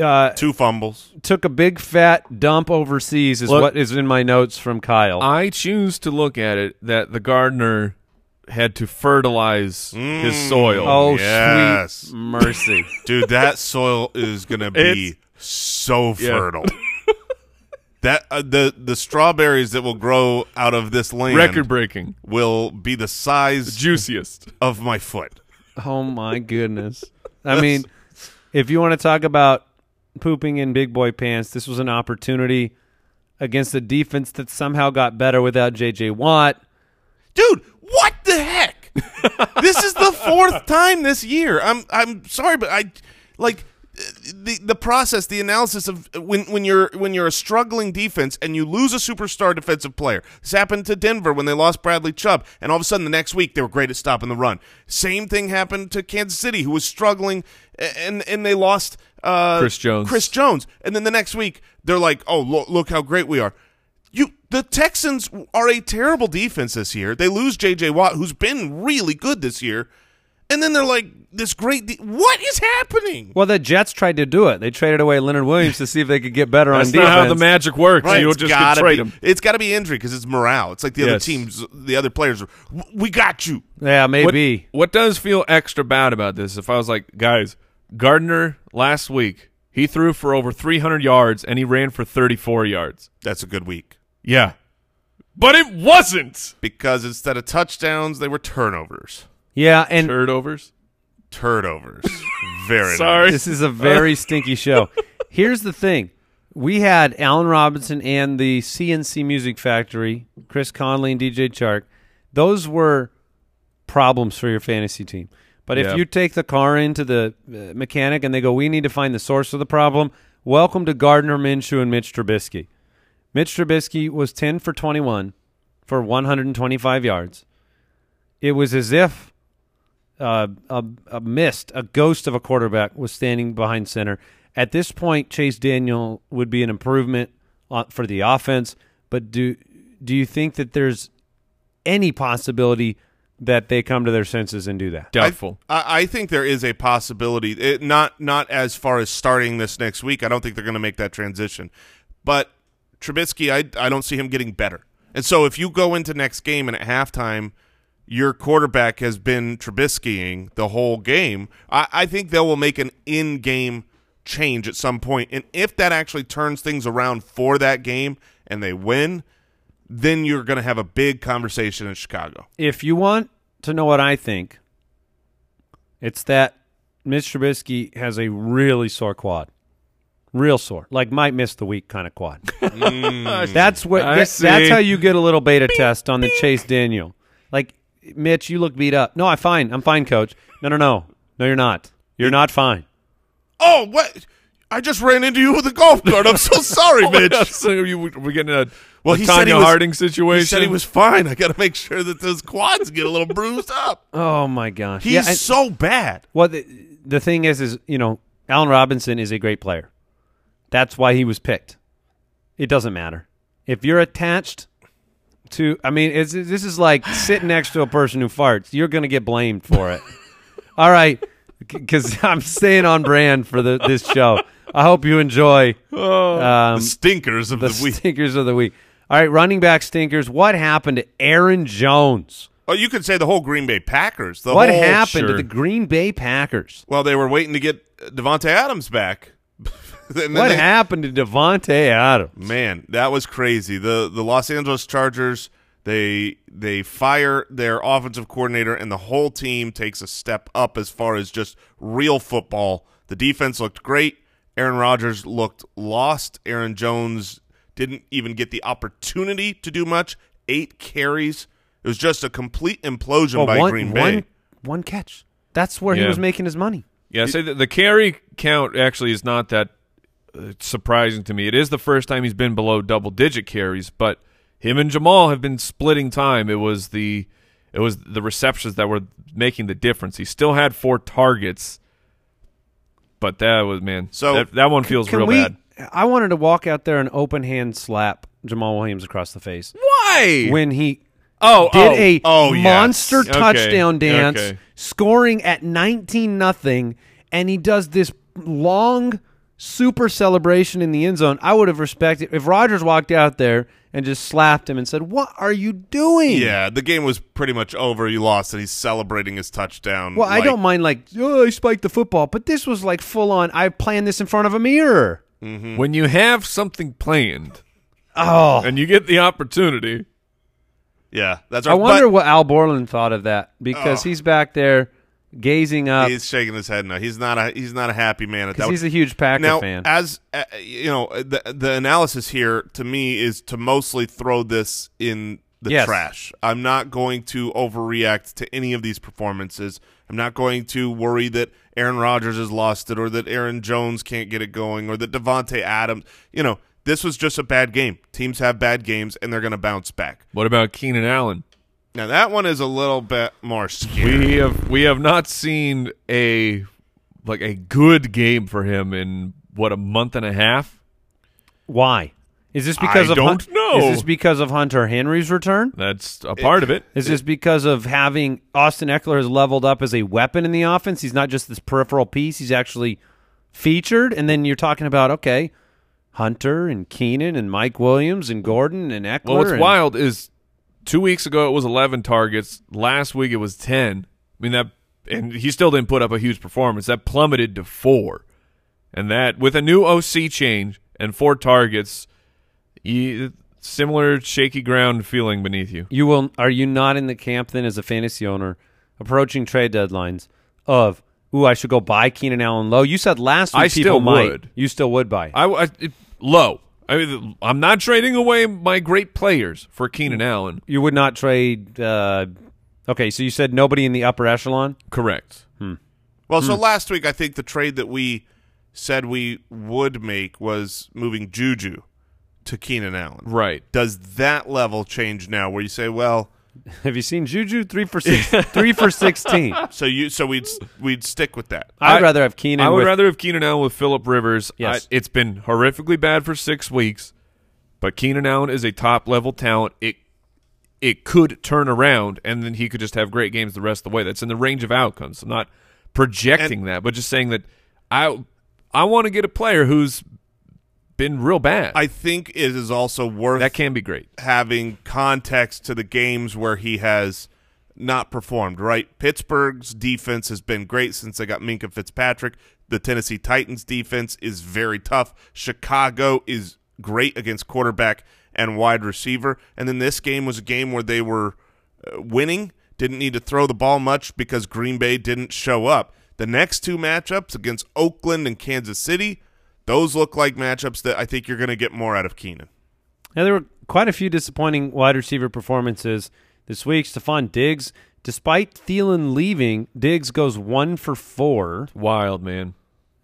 Uh, Two fumbles. took a big fat dump overseas is Look- what is in my notes from Kyle. I choose to look at it that the Gardner had to fertilize his soil. Oh, Yes. sweet mercy. Dude, that soil is gonna be so Yeah. fertile. that uh, the the strawberries that will grow out of this land record breaking, will be the size juiciest. of my foot. Oh my goodness. I mean, if you want to talk about pooping in big boy pants, this was an opportunity against a defense that somehow got better without JJ Watt. Dude, what the heck? this is the fourth time this year. I'm I'm sorry, but I like the the process, the analysis of when when you're when you're a struggling defense and you lose a superstar defensive player. This happened to Denver when they lost Bradley Chubb, and all of a sudden the next week they were great at stopping the run. Same thing happened to Kansas City, who was struggling, and and they lost uh, Chris Jones. Chris Jones, and then the next week they're like, "Oh, look, look how great we are." You, the Texans are a terrible defense this year. They lose J.J. Watt, who's been really good this year, and then they're like this great. De- what is happening? Well, the Jets tried to do it. They traded away Leonard Williams to see if they could get better That's on not defense. how the magic works. Right, you it's just gotta trade be, him. It's got to be injury because it's morale. It's like the other teams, the other players. Are, we got you. yeah, What, maybe. what does feel extra bad about this? If I was like, guys, Gardner last week he threw for over 300 yards and he ran for 34 yards. That's a good week Yeah, but it wasn't because instead of touchdowns, they were turnovers. Yeah, and turnovers. Turnovers. Very Sorry. nice. This is a very stinky show. Here's the thing. We had Allen Robinson and the C+C Music Factory, Chris Conley and DJ Chark. Those were problems for your fantasy team. But if Yeah. you take the car into the uh, mechanic and they go, we need to find the source of the problem, welcome to Gardner Minshew and Mitch Trubisky. Mitch Trubisky was 10 for 21 for 125 yards. It was as if uh, a, a mist, a ghost of a quarterback was standing behind center. At this point, Chase Daniel would be an improvement on, for the offense. But do do you think that there's any possibility that they come to their senses and do that? Doubtful. I, I think there is a possibility. It, not not as far as starting this next week. I don't think they're going to make that transition. But Trubisky, I I don't see him getting better. And so if you go into next game and at halftime your quarterback has been Trubiskying the whole game, I, I think they will make an in-game change at some point. And if that actually turns things around for that game and they win, then you're going to have a big conversation in Chicago. if you want to know what I think, it's that Mitch Trubisky has a really sore quad. Real sore. Like might miss the week kind of quad. Hmm. That's what I that- see. that's how you get a little beta test on the Chase Daniel. Like Mitch, you look beat up. No, I'm fine. I'm fine, coach. No, no, no. No, you're not. You're not fine. Oh, what? I just ran into you with a golf cart. I'm so sorry, oh, Mitch. so you, we're getting a, Well, a he Tanya said he was- Harding situation. He said he was fine. I got to make sure that those quads get a little bruised up. Oh my gosh. He's yeah, and- so bad. Well, the, the thing is, is you know, Allen Robinson is a great player. That's why he was picked. It doesn't matter if you're attached to. I mean, it's, this is like sitting next to a person who farts. You're going to get blamed for it. All right, because I'm staying on brand for the, this show. I hope you enjoy um, the stinkers of the, the, week. stinkers of the week. All right, running back stinkers. What happened to Aaron Jones? Oh, you could say the whole Green Bay Packers. The what whole, happened to the Green Bay Packers? Well, they were waiting to get Davante Adams back. And then What they- happened to Davante Adams? Man, that was crazy. The the Los Angeles Chargers they they fire their offensive coordinator and the whole team takes a step up as far as just real football. The defense looked great. Aaron Rodgers looked lost. Aaron Jones didn't even get the opportunity to do much. 8 carries. It was just a complete implosion Well, by one, Green Bay. one- one catch. That's where he was making his money. Yeah, say that the carry count actually is not that uh, surprising to me. It is the first time he's been below double digit carries, but him and Jamaal have been splitting time. It was the it was the receptions that were making the difference. He still had four targets, but that was man. So, that, that one feels Can real we? bad. I wanted to walk out there and open hand slap Jamaal Williams across the face Why? when he oh, did oh, a oh, yes. monster Okay, touchdown dance, okay. scoring at nineteen nothing, and he does this long super celebration in the end zone. I would have respected if Rodgers walked out there and just slapped him and said, "What are you doing?" Yeah, the game was pretty much over. He lost, and he's celebrating his touchdown. Well, I don't mind like, oh, I spiked the football, but this was like full on. I planned this in front of a mirror. Mm-hmm. When you have something planned Oh, and you get the opportunity, Yeah, that's. Right. I wonder But what Al Borland thought of that because Oh. he's back there gazing up he's shaking his head now. He's not a. He's not a happy man at that. because he's a huge Packer now, fan. as uh, you know, the the analysis here to me is to mostly throw this in the Yes. trash. I'm not going to overreact to any of these performances. I'm not going to worry that Aaron Rodgers has lost it, or that Aaron Jones can't get it going, or that Davante Adams. You know, this was just a bad game. Teams have bad games, and they're going to bounce back. what about Keenan Allen? Now that one is a little bit more scary. We have we have not seen a like a good game for him in what a month and a half. Why? Is this because I of don't Hun- know. Is this because of Hunter Henry's return? That's a part of it. Is this because of having Austin Ekeler has leveled up as a weapon in the offense? He's not just this peripheral piece; he's actually featured. And then you're talking about okay, Hunter and Keenan and Mike Williams and Gordon and Ekeler. Well, what's and- wild is two weeks ago it was 11 targets. Last week it was 10. I mean that, and he still didn't put up a huge performance. That plummeted to four, and that with a new OC change and four targets, you, similar shaky ground feeling beneath you. You will. Are you not in the camp then, as a fantasy owner, approaching trade deadlines of? Ooh, I should go buy Keenan Allen low. You said last week I people still might. would. You still would buy. I, I it, low. I mean, I'm not trading away my great players for Keenan Allen. you would not trade. Uh, okay, so you said nobody in the upper echelon. Correct. Well, Hmm. so last week I think the trade that we said we would make was moving Juju to Keenan Allen. Right. Does that level change now where you say, well, Have you seen Juju three for six, three for sixteen? so you so we'd we'd stick with that. I'd I- rather have Keenan. I would with, rather have Keenan Allen with Philip Rivers. Yes. I- it's been horrifically bad for six weeks, but Keenan Allen is a top level talent. It it could turn around, and then he could just have great games the rest of the way. That's in the range of outcomes. I'm not projecting that, but just saying that I I want to get a player who's been real bad. I think it is also worth that can be great. having context to the games where he has not performed, right? Pittsburgh's defense has been great since they got Minkah Fitzpatrick. The Tennessee Titans defense is very tough. Chicago is great against quarterback and wide receiver. And then this game was a game where they were uh, winning, didn't need to throw the ball much because Green Bay didn't show up. The next two matchups against Oakland and Kansas City, those look like matchups that I think you're going to get more out of Keenan. Now, there were quite a few disappointing wide receiver performances this week. Stefon Diggs, despite Thielen leaving, Diggs goes one for four. Wild man.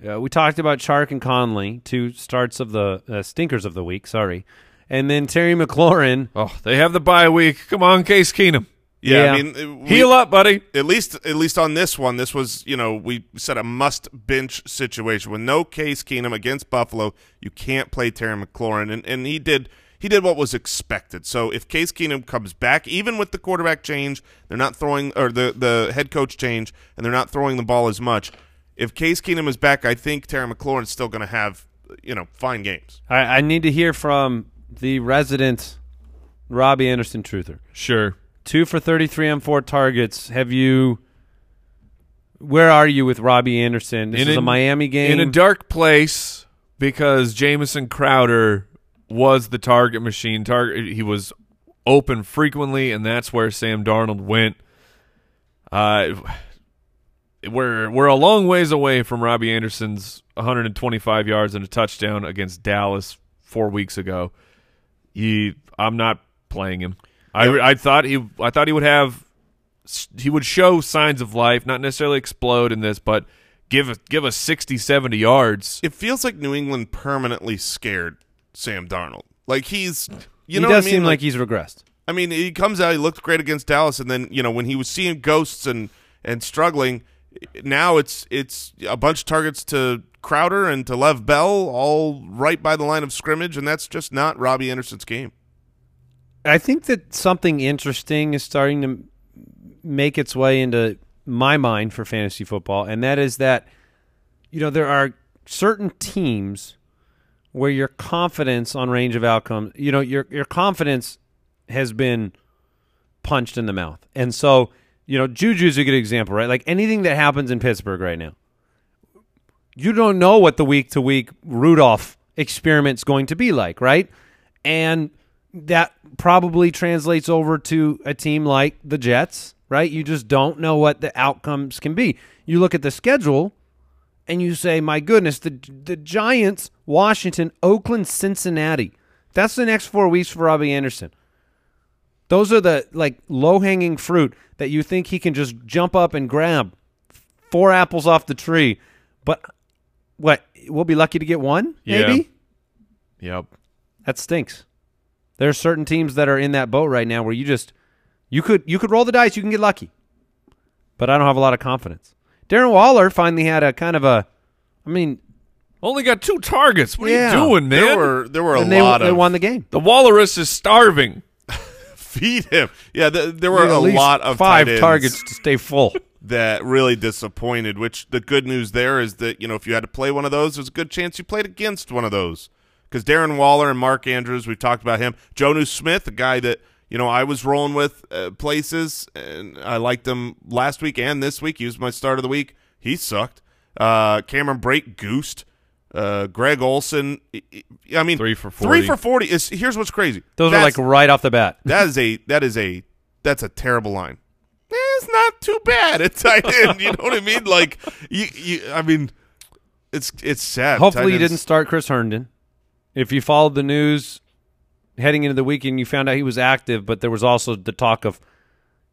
Uh, we talked about Chark and Conley, two starts of the uh, stinkers of the week. Sorry, and then Terry McLaurin. Oh, they have the bye week. Come on, Case Keenum. Yeah, Yeah. I mean, we- Heal up, buddy. At least, at least on this one, this was you know we said a must bench situation with no Case Keenum against Buffalo. You can't play Terry McLaurin, and and he did he did what was expected. So if Case Keenum comes back, even with the quarterback change, they're not throwing or the the head coach change, and they're not throwing the ball as much. If Case Keenum is back, I think Terry McLaurin's still going to have you know fine games. I, I need to hear from the resident Robby Anderson truther. Sure. Two for thirty-three on four targets. Have you? Where are you with Robby Anderson? This In is a, a- Miami game. in a dark place because Jamison Crowder was the target machine. Target he was open frequently, and that's where Sam Darnold went. Uh, we're we're a long ways away from Robby Anderson's 125 yards and a touchdown against Dallas four weeks ago. He, I'm not playing him. I, I thought he I thought he would have he would show signs of life, not necessarily explode in this, but give us give us 60, 70 yards. It feels like New England permanently scared Sam Darnold. Like he's you he know does what I mean? seem like he's regressed. I mean, he comes out, he looked great against Dallas, and then you know when he was seeing ghosts and and struggling, now it's it's a bunch of targets to Crowder and to Lev Bell, all right by the line of scrimmage, and that's just not Robby Anderson's game. I think that something interesting is starting to make its way into my mind for fantasy football, and that is that you know there are certain teams where your confidence on range of outcomes, you know, your your confidence has been punched in the mouth. And so, you know, Juju's a good example, right? Like anything that happens in Pittsburgh right now. You don't know what the week to week Rudolph experiment's going to be like, right? And that probably translates over to a team like the Jets, right? You just don't know what the outcomes can be. You look at the schedule and you say, "My goodness, the the Giants, Washington, Oakland, Cincinnati. That's the next 4 weeks for Robby Anderson." Those are the like low-hanging fruit that you think he can just jump up and grab four apples off the tree. But what, we'll be lucky to get one, Yeah. maybe? Yep. That stinks. There are certain teams that are in that boat right now where you just you could you could roll the dice, you can get lucky. But I don't have a lot of confidence. Darren Waller finally had a kind of a I mean, Only got two targets. What Yeah. are you doing, man? There were there were a and they, lot they of won the game. the Walrus is starving. feed him. Yeah, th there were a lot of five tight ends targets to stay full. that really disappointed. Which the good news there is that you know if you had to play one of those, there's a good chance you played against one of those. Because Darren Waller and Mark Andrews, we've talked about him. Jonnu Smith, a guy that you know I was rolling with uh, places, and I liked him last week and this week. He was my start of the week. He sucked. Uh, Cameron Brate goosed. Uh, Greg Olsen. I- mean, Three for Three 40. for forty is. Here's what's crazy. Those are like right off the bat. that is a that is a that's a terrible line. Eh, it's not too bad at tight end. You know what I mean? Like you, you I mean, it's it's sad. Hopefully you didn't start Chris Herndon. If you followed the news heading into the weekend, you found out he was active, but there was also the talk of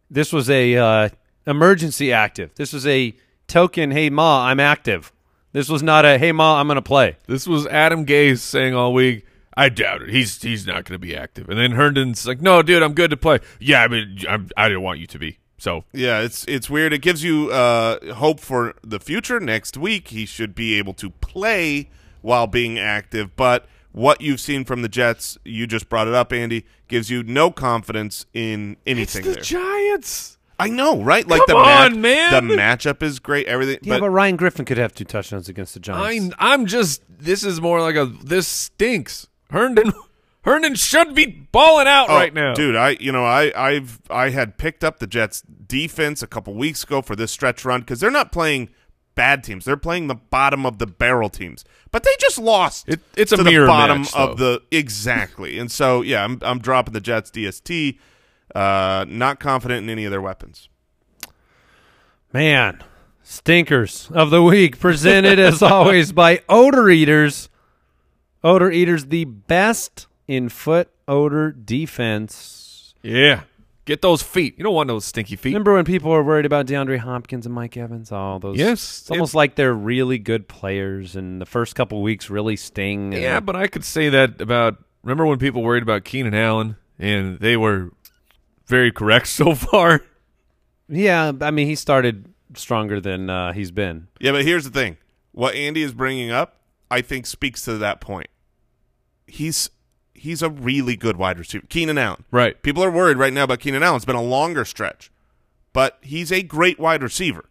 this was a uh, emergency active. This was a token, hey ma, I'm active. This was not a hey ma, I'm going to play. This was Adam Gase saying all week. I doubt it. He's he's not going to be active. And then Herndon's like, "No, dude, I'm good to play." Yeah, I mean, I'm, I didn't want you to be. So Yeah, it's it's weird. It gives you uh, hope for the future. Next week, he should be able to play while being active. But what you've seen from the Jets, you just brought it up, Andy, gives you no confidence in anything it's the there. Giants. I know, right? Like Come the match, on, man. the matchup is great. Everything, Yeah, but, Ryan Griffin could have two touchdowns against the Giants. I, I'm just. This is more like a. This stinks. Herndon. Herndon should be balling out Oh, right now, dude. I you know I I've I had picked up the Jets defense a couple weeks ago for this stretch run because they're not playing bad teams. They're playing the bottom of the barrel teams, but they just lost. It- it's a to mirror the bottom match, of the exactly. and so yeah, I'm I'm dropping the Jets DST. Uh, not confident in any of their weapons. Man, stinkers of the week presented as always by Odor Eaters. Odor Eaters, the best in foot odor defense. Yeah, get those feet. You don't want those stinky feet. Remember when people were worried about DeAndre Hopkins and Mike Evans? All those. Yes, It's almost like they're really good players, and the first couple weeks really sting. and- Yeah, but I could say that about. Remember when people worried about Keenan Allen, and they were very correct so far. yeah. I mean, he started stronger than uh, he's been. Yeah, but here's the thing: what Andy is bringing up, I think, speaks to that point. He's he's a really good wide receiver, Keenan Allen. Right. People are worried right now about Keenan Allen. It's been a longer stretch, but he's a great wide receiver.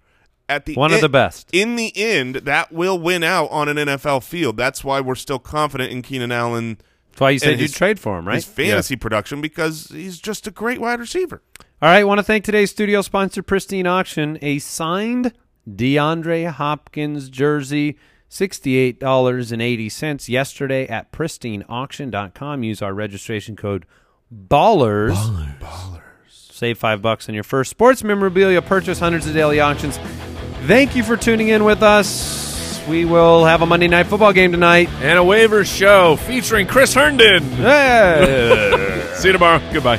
At the One of the best. In the end, that will win out on an NFL field. That's why we're still confident in Keenan Allen. That's why you said you'd trade for him, right? His fantasy production because he's just a great wide receiver. All right, want to thank today's studio sponsor, Pristine Auction. A signed DeAndre Hopkins jersey, $68.80 yesterday at pristineauction.com. Use our registration code BALLERS. Ballers. Ballers. Save five bucks on your first sports memorabilia purchase, hundreds of daily auctions. Thank you for tuning in with us. We will have a Monday night football game tonight. And a waiver show featuring Chris Herndon. Hey! See you tomorrow. Goodbye.